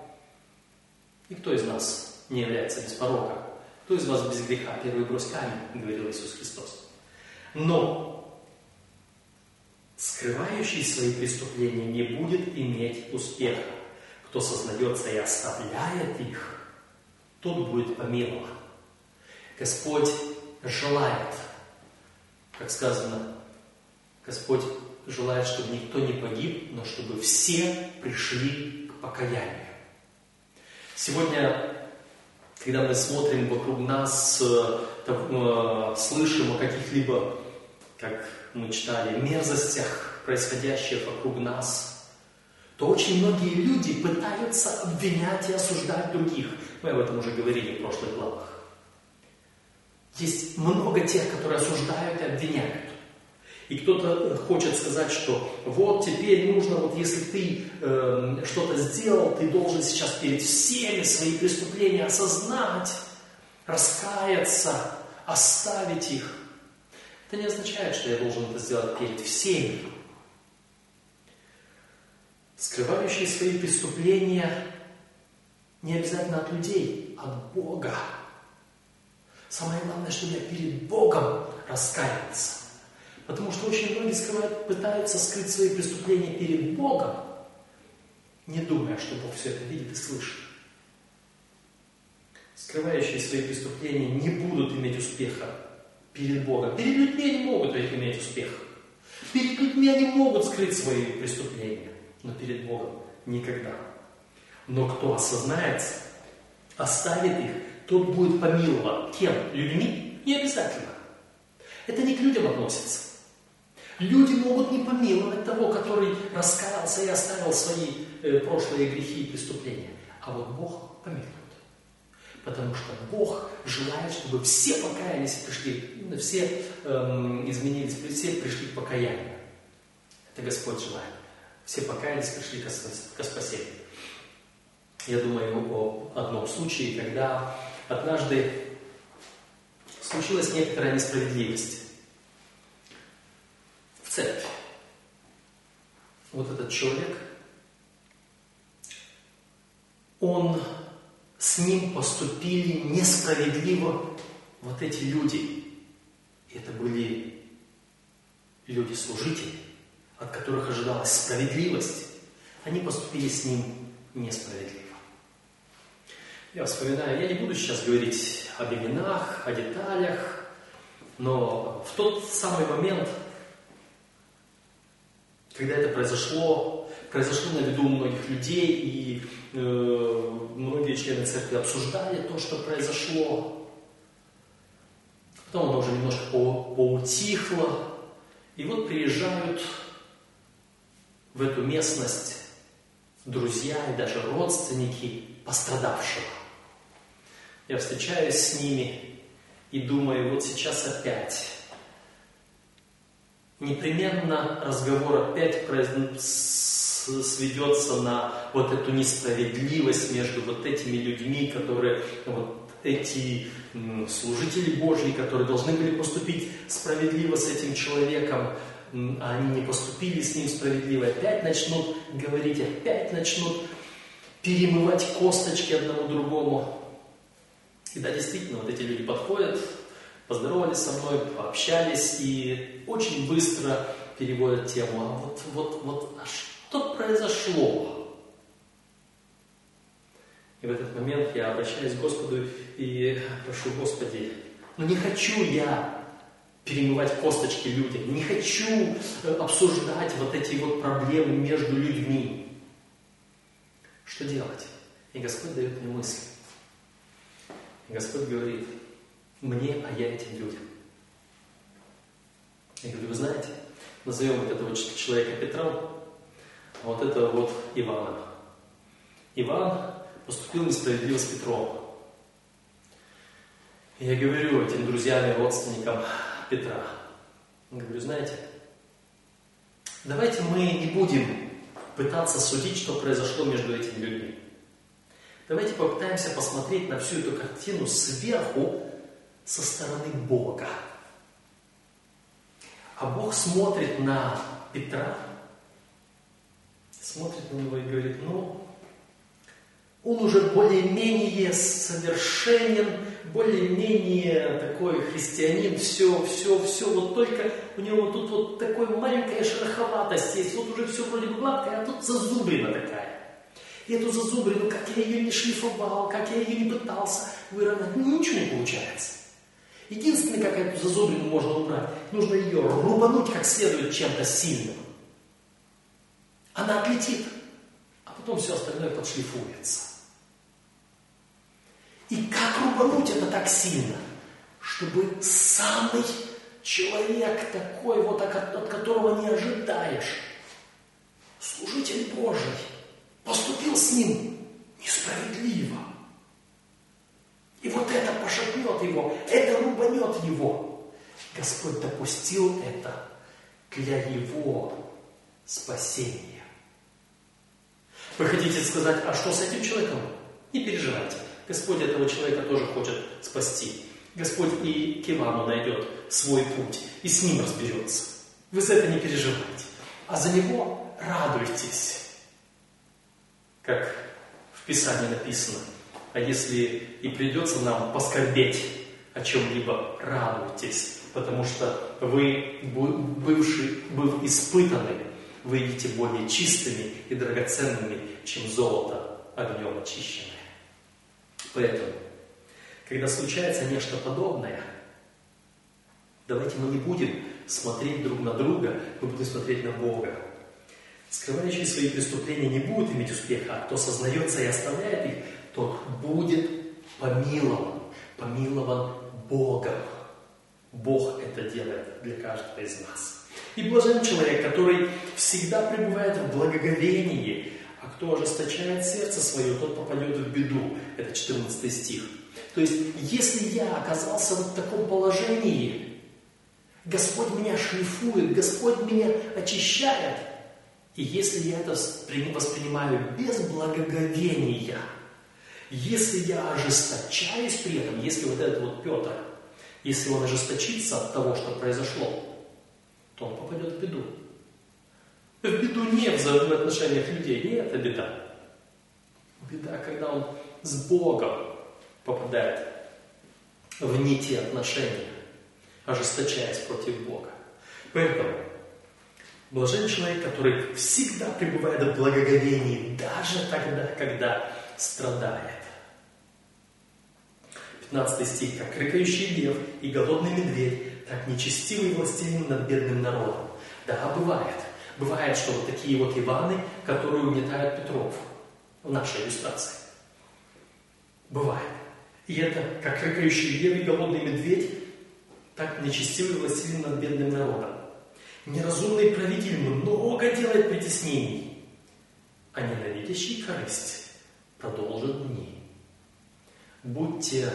Никто из нас не является без порока. Кто из вас без греха? Первый брось камень, говорил Иисус Христос. Но скрывающий свои преступления не будет иметь успеха. Кто сознается и оставляет их, тот будет помилован. Господь желает, как сказано, Господь желает, чтобы никто не погиб, но чтобы все пришли к покаянию. Сегодня когда мы смотрим вокруг нас, э, э, слышим о каких-либо, как мы читали, мерзостях, происходящих вокруг нас, то очень многие люди пытаются обвинять и осуждать других. Мы об этом уже говорили в прошлых главах. Есть много тех, которые осуждают и обвиняют. И кто-то хочет сказать, что вот теперь нужно, вот если ты э, что-то сделал, ты должен сейчас перед всеми свои преступления осознать. раскаяться, оставить их. Это не означает, что я должен это сделать перед всеми. Скрывающие свои преступления не обязательно от людей, от Бога. Самое главное, чтобы я перед Богом раскаивался. Потому что очень многие скрывают, пытаются скрыть свои преступления перед Богом, не думая, что Бог все это видит и слышит. Скрывающие свои преступления не будут иметь успеха перед Богом. Перед людьми они могут иметь успех. Перед людьми они могут скрыть свои преступления, но перед Богом никогда. Но кто осознается, оставит их, тот будет помилован. Кем? Людьми? Не обязательно. Это не к людям относится. Люди могут не помиловать того, который раскаялся и оставил свои э, прошлые грехи и преступления. А вот Бог помилует. Потому что Бог желает, чтобы все покаялись и пришли, все эм, изменились, все пришли к покаянию. Это Господь желает. Все покаялись, пришли к спасению. Я думаю о одном случае, когда однажды случилась некоторая несправедливость церкви. Вот этот человек, он с ним поступили несправедливо вот эти люди. Это были люди-служители, от которых ожидалась справедливость. Они поступили с ним несправедливо. Я вспоминаю, я не буду сейчас говорить об именах, о деталях, но в тот самый момент, когда это произошло, произошло на виду у многих людей, и э, многие члены церкви обсуждали то, что произошло. Потом оно уже немножко по поутихло. И вот приезжают в эту местность друзья и даже родственники пострадавшего. Я встречаюсь с ними и думаю, вот сейчас опять. Непременно разговор опять сведется на вот эту несправедливость между вот этими людьми, которые вот эти служители Божьи, которые должны были поступить справедливо с этим человеком, а они не поступили с ним справедливо, опять начнут говорить, опять начнут перемывать косточки одному другому. И да, действительно, вот эти люди подходят, поздоровались со мной, пообщались и очень быстро переводят тему. А вот, вот, вот, а что произошло? И в этот момент я обращаюсь к Господу и прошу, Господи, ну не хочу я перемывать косточки людям, не хочу э, обсуждать вот эти вот проблемы между людьми. Что делать? И Господь дает мне мысль. Господь говорит мне, а я этим людям. Я говорю, вы знаете, назовем вот этого человека Петром, а вот этого вот Иваном. Иван поступил несправедливо с Петром. Я говорю этим друзьям и родственникам Петра, я говорю, знаете, давайте мы не будем пытаться судить, что произошло между этими людьми. Давайте попытаемся посмотреть на всю эту картину сверху со стороны Бога. А Бог смотрит на Петра, смотрит на него и говорит, ну, он уже более-менее совершенен, более-менее такой христианин, все, все, все, вот только у него тут вот такая маленькая шероховатость есть, вот уже все вроде бы гладкое, а тут зазубрина такая. И эту зазубрину, как я ее не шлифовал, как я ее не пытался выровнять, ну, ничего не получается. Единственное, как эту зазубрину можно убрать, нужно ее рубануть как следует чем-то сильным. Она отлетит, а потом все остальное подшлифуется. И как рубануть это так сильно, чтобы самый человек такой вот, от которого не ожидаешь, служитель Божий, поступил с ним несправедливо. И вот это пошатнет его, это рубанет его. Господь допустил это для его спасения. Вы хотите сказать, а что с этим человеком? Не переживайте. Господь этого человека тоже хочет спасти. Господь и Кивану найдет свой путь и с ним разберется. Вы за это не переживайте. А за него радуйтесь. Как в Писании написано. А если и придется нам поскорбеть о чем-либо, радуйтесь. Потому что вы, бывший, был испытаны, выйдете более чистыми и драгоценными, чем золото огнем очищенное. Поэтому когда случается нечто подобное, давайте мы не будем смотреть друг на друга, мы будем смотреть на Бога. Скрывающие свои преступления не будут иметь успеха, а кто сознается и оставляет их, тот будет помилован, помилован Богом. Бог это делает для каждого из нас. И блажен человек, который всегда пребывает в благоговении, а кто ожесточает сердце свое, тот попадет в беду. Это 14 стих. То есть, если я оказался в таком положении, Господь меня шлифует, Господь меня очищает, и если я это воспринимаю без благоговения, если я ожесточаюсь при этом, если вот этот вот Петр, если он ожесточится от того, что произошло, то он попадет в беду. В беду не в взаимоотношениях людей, не это беда. Беда, когда он с Богом попадает в не те отношения, ожесточаясь против Бога. Поэтому блажен человек, который всегда пребывает в благоговении, даже тогда, когда страдает. 15 стих. «Как рыкающий лев и голодный медведь, так нечестивый властелин над бедным народом». Да, бывает. Бывает, что вот такие вот Иваны, которые угнетают Петров в нашей иллюстрации. Бывает. И это, как рыкающий лев и голодный медведь, так нечестивый властелин над бедным народом. Неразумный правитель много делает притеснений, а ненавидящий корысть продолжит дни. Будьте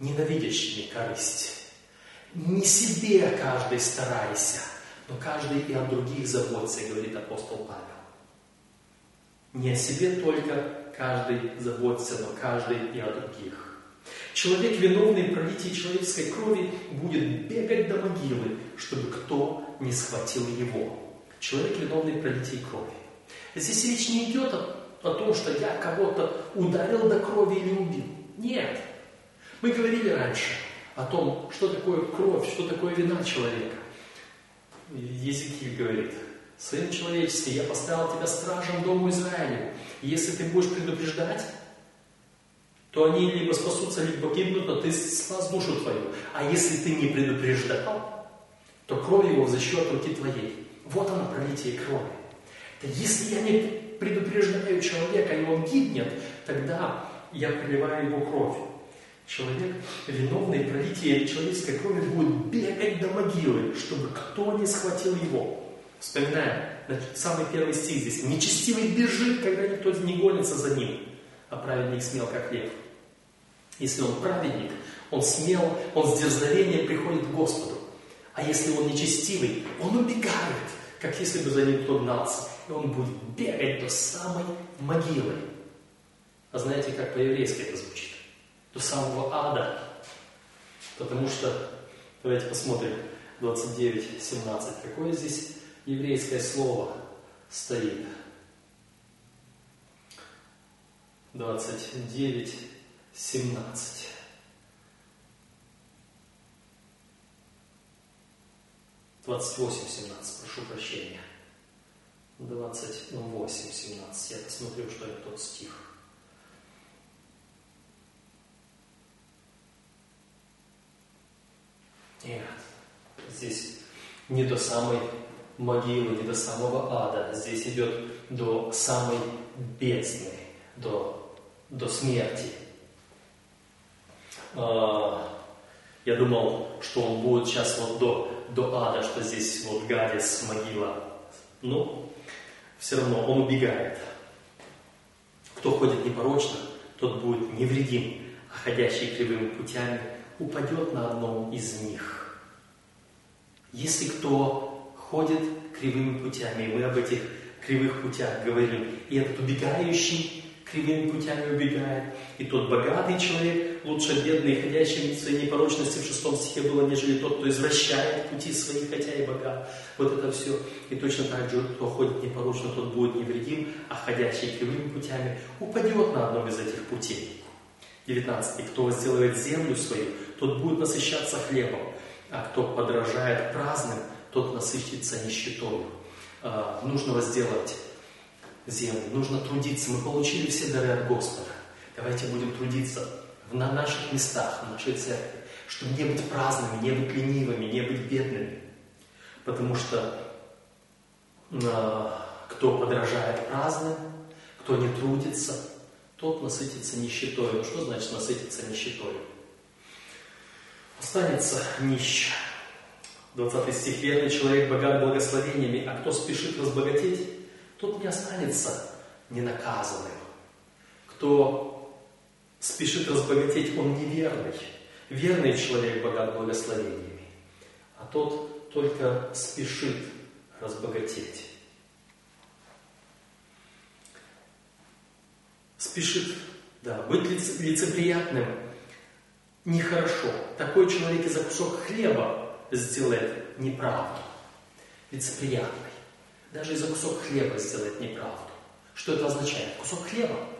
ненавидящими корысть. Не себе каждый старайся, но каждый и о других заботится, говорит апостол Павел. Не о себе только каждый заботится, но каждый и о других. Человек, виновный в пролитии человеческой крови, будет бегать до могилы, чтобы кто не схватил его. Человек, виновный в пролитии крови. Здесь речь не идет о, о том, что я кого-то ударил до крови или убил. Нет. Мы говорили раньше о том, что такое кровь, что такое вина человека. Езекииль говорит, Сын человеческий, я поставил тебя стражем дому Израилю. Если ты будешь предупреждать, то они либо спасутся, либо погибнут, но ты спас душу твою. А если ты не предупреждал, то кровь его взыщет руки твоей. Вот она, пролитие крови. Да если я не предупреждаю человека, и он гибнет, тогда я проливаю его кровь. Человек, виновный в пролитии человеческой крови, будет бегать до могилы, чтобы кто не схватил его. Вспоминаем, самый первый стих здесь. Нечестивый бежит, когда никто не гонится за ним, а праведник смел, как лев. Если он праведник, он смел, он с дерзновением приходит к Господу. А если он нечестивый, он убегает, как если бы за ним кто гнался. И он будет бегать до самой могилы. А знаете, как по-еврейски это звучит? До самого ада. Потому что, давайте посмотрим, 29, 17. Какое здесь еврейское слово стоит? 29, 17. Двадцать восемь, семнадцать, прошу прощения. Двадцать восемь, семнадцать. Я посмотрю, что это тот стих. Нет, здесь не до самой могилы, не до самого ада. Здесь идет до самой бездны, до, до смерти. А, я думал, что он будет сейчас вот до, до ада, что здесь вот Гадис, могила. Но все равно он убегает. Кто ходит непорочно, тот будет невредим, а ходящий кривыми путями упадет на одном из них. Если кто ходит кривыми путями, и мы об этих кривых путях говорим, и этот убегающий кривыми путями убегает. И тот богатый человек, лучше бедный, ходящий в своей непорочности в шестом стихе было, нежели тот, кто извращает пути свои, хотя и богат. Вот это все. И точно так же, кто ходит непорочно, тот будет невредим, а ходящий кривыми путями упадет на одном из этих путей. 19. Кто возделывает землю свою, тот будет насыщаться хлебом, а кто подражает праздным, тот насытится нищетою. А, нужно возделать землю, нужно трудиться. Мы получили все дары от Господа. Давайте будем трудиться на наших местах, в нашей церкви, чтобы не быть праздными, не быть ленивыми, не быть бедными. Потому что э, кто подражает праздным, кто не трудится, тот насытится нищетой. Ну что значит насытиться нищетой? Останется нищ. 20 стих. Верный человек богат благословениями, а кто спешит разбогатеть, тот не останется ненаказанным. Кто спешит разбогатеть, он неверный. Верный человек богат благословениями, а тот только спешит разбогатеть. Спешит, да, быть лицеприятным нехорошо. Такой человек и за кусок хлеба сделает неправду. Лицеприятный. Даже и за кусок хлеба сделает неправду. Что это означает? Кусок хлеба –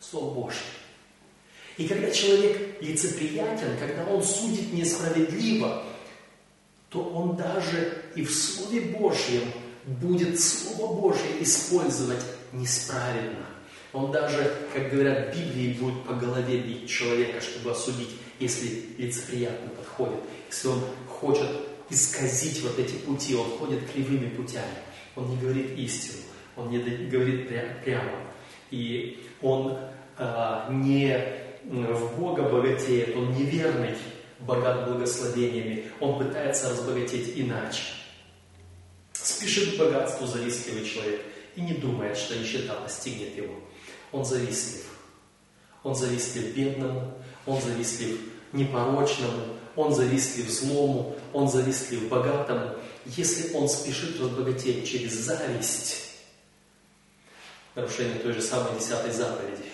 Слово Божье. И когда человек лицеприятен, когда он судит несправедливо, то он даже и в Слове Божьем будет Слово Божье использовать несправедно. Он даже, как говорят Библии, будет по голове бить человека, чтобы осудить, если лицеприятно подходит. Если он хочет исказить вот эти пути, он ходит кривыми путями. Он не говорит истину, он не говорит прямо. И он э, не в Бога богатеет, он неверный, богат благословениями, он пытается разбогатеть иначе. Спешит к богатству завистливый человек и не думает, что нищета постигнет его. Он завистлив. Он завистлив бедному, он завистлив непорочному, он завистлив злому, он завистлив богатому. Если он спешит разбогатеть через зависть, нарушение той же самой десятой заповеди,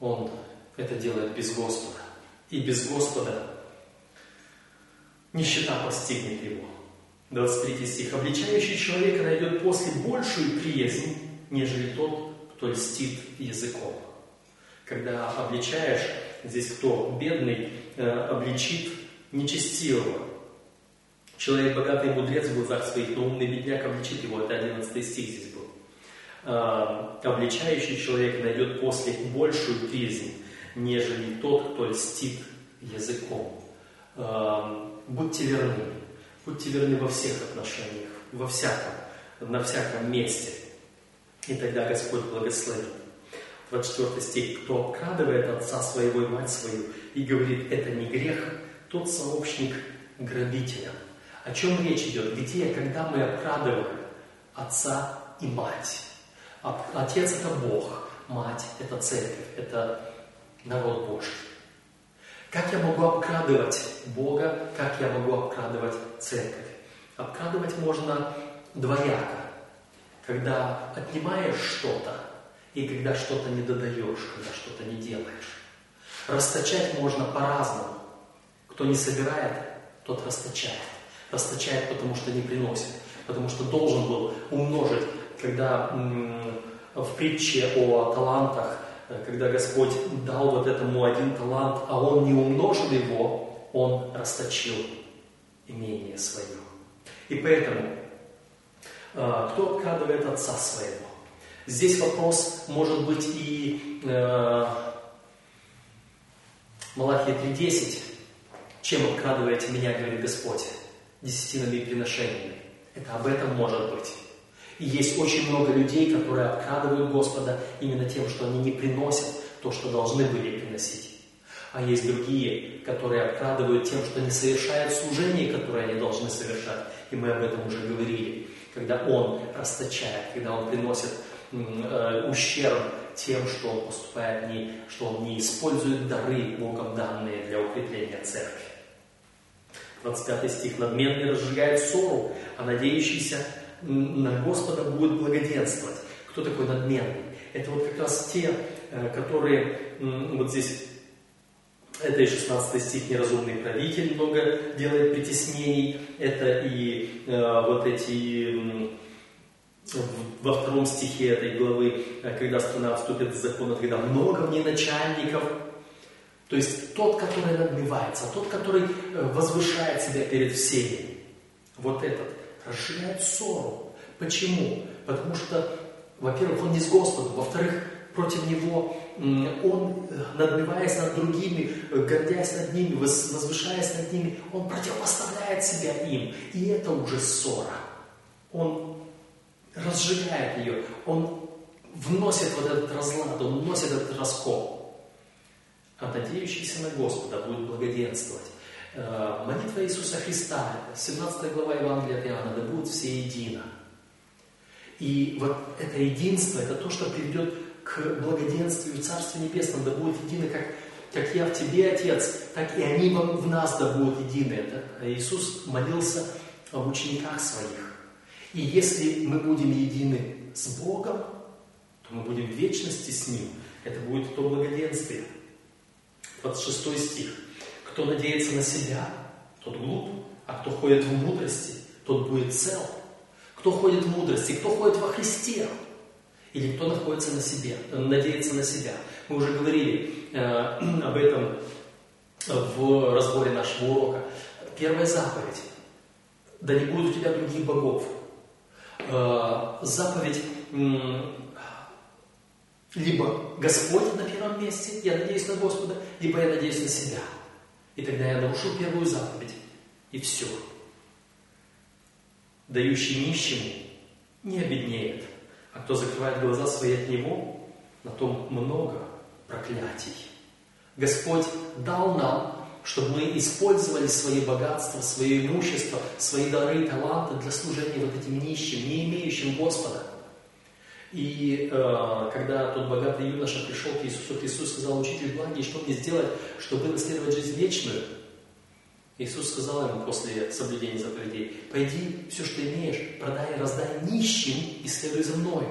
он это делает без Господа. И без Господа нищета постигнет его. 23 стих. «Обличающий человека найдет после большую приязнь, нежели тот, кто льстит языком. Когда обличаешь, здесь кто бедный, э, обличит нечестивого. Человек богатый и мудрец в глазах своих, но умный бедняк обличит его. Это 11 стих здесь был. Э, обличающий человек найдет после большую приязнь, нежели тот, кто льстит языком. Э, будьте верны. Будьте верны во всех отношениях, во всяком, на всяком месте. И тогда Господь благословит. 24 стих. «Кто обкрадывает отца своего и мать свою и говорит, это не грех, тот сообщник грабителя». О чем речь идет? Где, когда мы обкрадываем отца и мать? Отец – это Бог, мать – это церковь, это народ Божий. Как я могу обкрадывать Бога, как я могу обкрадывать церковь? Обкрадывать можно двояко когда отнимаешь что-то, и когда что-то не додаешь, когда что-то не делаешь. Расточать можно по-разному. Кто не собирает, тот расточает. Расточает, потому что не приносит. Потому что должен был умножить, когда в притче о талантах, э, когда Господь дал вот этому один талант, а он не умножил его, он расточил имение свое. И поэтому кто обкрадывает отца своего. Здесь вопрос может быть и э, Малахия 3.10. Чем обкрадываете меня, говорит Господь? Десятинами и приношениями. Это об этом может быть. И есть очень много людей, которые обкрадывают Господа именно тем, что они не приносят то, что должны были приносить. А есть другие, которые обкрадывают тем, что не совершают служение, которое они должны совершать. И мы об этом уже говорили когда он расточает, когда он приносит э, ущерб тем, что он поступает не, что он не использует дары Богом данные для укрепления церкви. 25 стих. Надменный разжигает ссору, а надеющийся на Господа будет благоденствовать. Кто такой надменный? это вот как раз те, э, которые вот здесь это и 16 стих «Неразумный правитель много делает притеснений». Это и э, вот эти во втором стихе этой главы, э, когда страна вступит в закон, когда много в ней начальников. То есть тот, который надмевается, тот, который э, возвышает себя перед всеми. Вот этот расширяет ссору. Почему? Потому что, во-первых, он не с Господом, во-вторых, против него он, э, надмеваясь над другими, гордясь над ними, возвышаясь над ними, он противопоставляет себя им. И это уже ссора. Он разжигает ее, он вносит вот этот разлад, он вносит этот раскол. А надеющийся на Господа будет благоденствовать. Э, молитва Иисуса Христа, 17 глава Евангелия от Иоанна, да будут все едино. И вот это единство, это то, что приведет к благоденствию в Царстве Небесном, да будет едино, как, как я в тебе, Отец, так и они в нас да будут едины. Это Иисус молился об учениках своих. И если мы будем едины с Богом, то мы будем в вечности с Ним. Это будет то благоденствие. 26 стих. Кто надеется на себя, тот глуп, а кто ходит в мудрости, тот будет цел. Кто ходит в мудрости, кто ходит во Христе, или кто находится на себе, надеется на себя. Мы уже говорили э, об этом в разборе нашего урока. Первая заповедь. Да не будет у тебя других богов. Э, заповедь либо Господь на первом месте, я надеюсь на Господа, либо я надеюсь на себя. И тогда я нарушу первую заповедь. И все. Дающий нищему не обеднеет, а кто закрывает глаза свои от него, на том много проклятий. Господь дал нам чтобы мы использовали свои богатства, свое имущество, свои дары, таланты для служения вот этим нищим, не имеющим Господа. И э, когда тот богатый юноша пришел к Иисусу, Иисус сказал, учитель благий, что мне сделать, чтобы наследовать жизнь вечную? Иисус сказал ему после соблюдения заповедей, пойди, все, что имеешь, продай и раздай нищим и следуй за мной.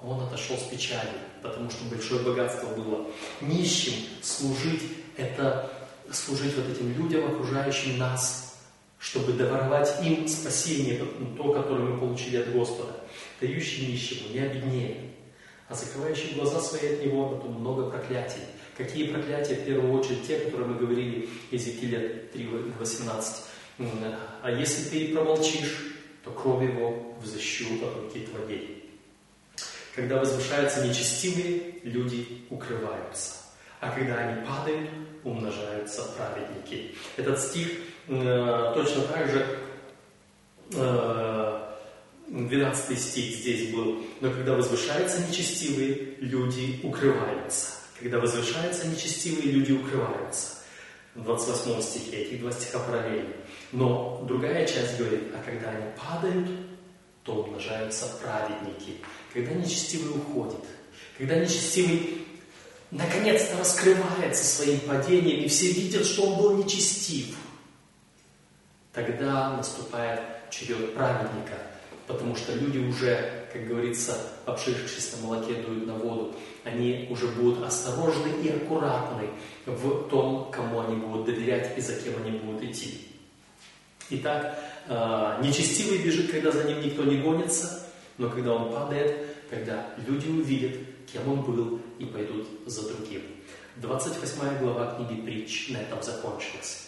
А он отошел с печалью, потому что большое богатство было. Нищим служить это служить вот этим людям, окружающим нас, чтобы даровать им спасение, то, которое мы получили от Господа. Дающий нищему не обеднее, а закрывающий глаза свои от него, потом много проклятий. Какие проклятия? В первую очередь те, которые мы говорили Иезекииля 3.18. А если ты промолчишь, то кровь его взыщу от руки твоей. Когда возвышаются нечестивые, люди укрываются. А когда они падают, умножаются праведники. Этот стих э, точно так же, э, 12 стих здесь был, но когда возвышаются нечестивые, люди укрываются. Когда возвышаются нечестивые, люди укрываются. В 28 стихе эти два стиха параллельны. Но другая часть говорит, а когда они падают, то умножаются праведники. Когда нечестивый уходит, когда нечестивый наконец-то раскрывается своим падением, и все видят, что он был нечестив, тогда наступает черед праведника, потому что люди уже, как говорится, обшившись на молоке дуют на воду, они уже будут осторожны и аккуратны в том, кому они будут доверять и за кем они будут идти. Итак, а, нечестивый бежит, когда за ним никто не гонится, но когда он падает, тогда люди увидят, кем он был, и пойдут за другим. 28 глава книги притч на этом закончилась.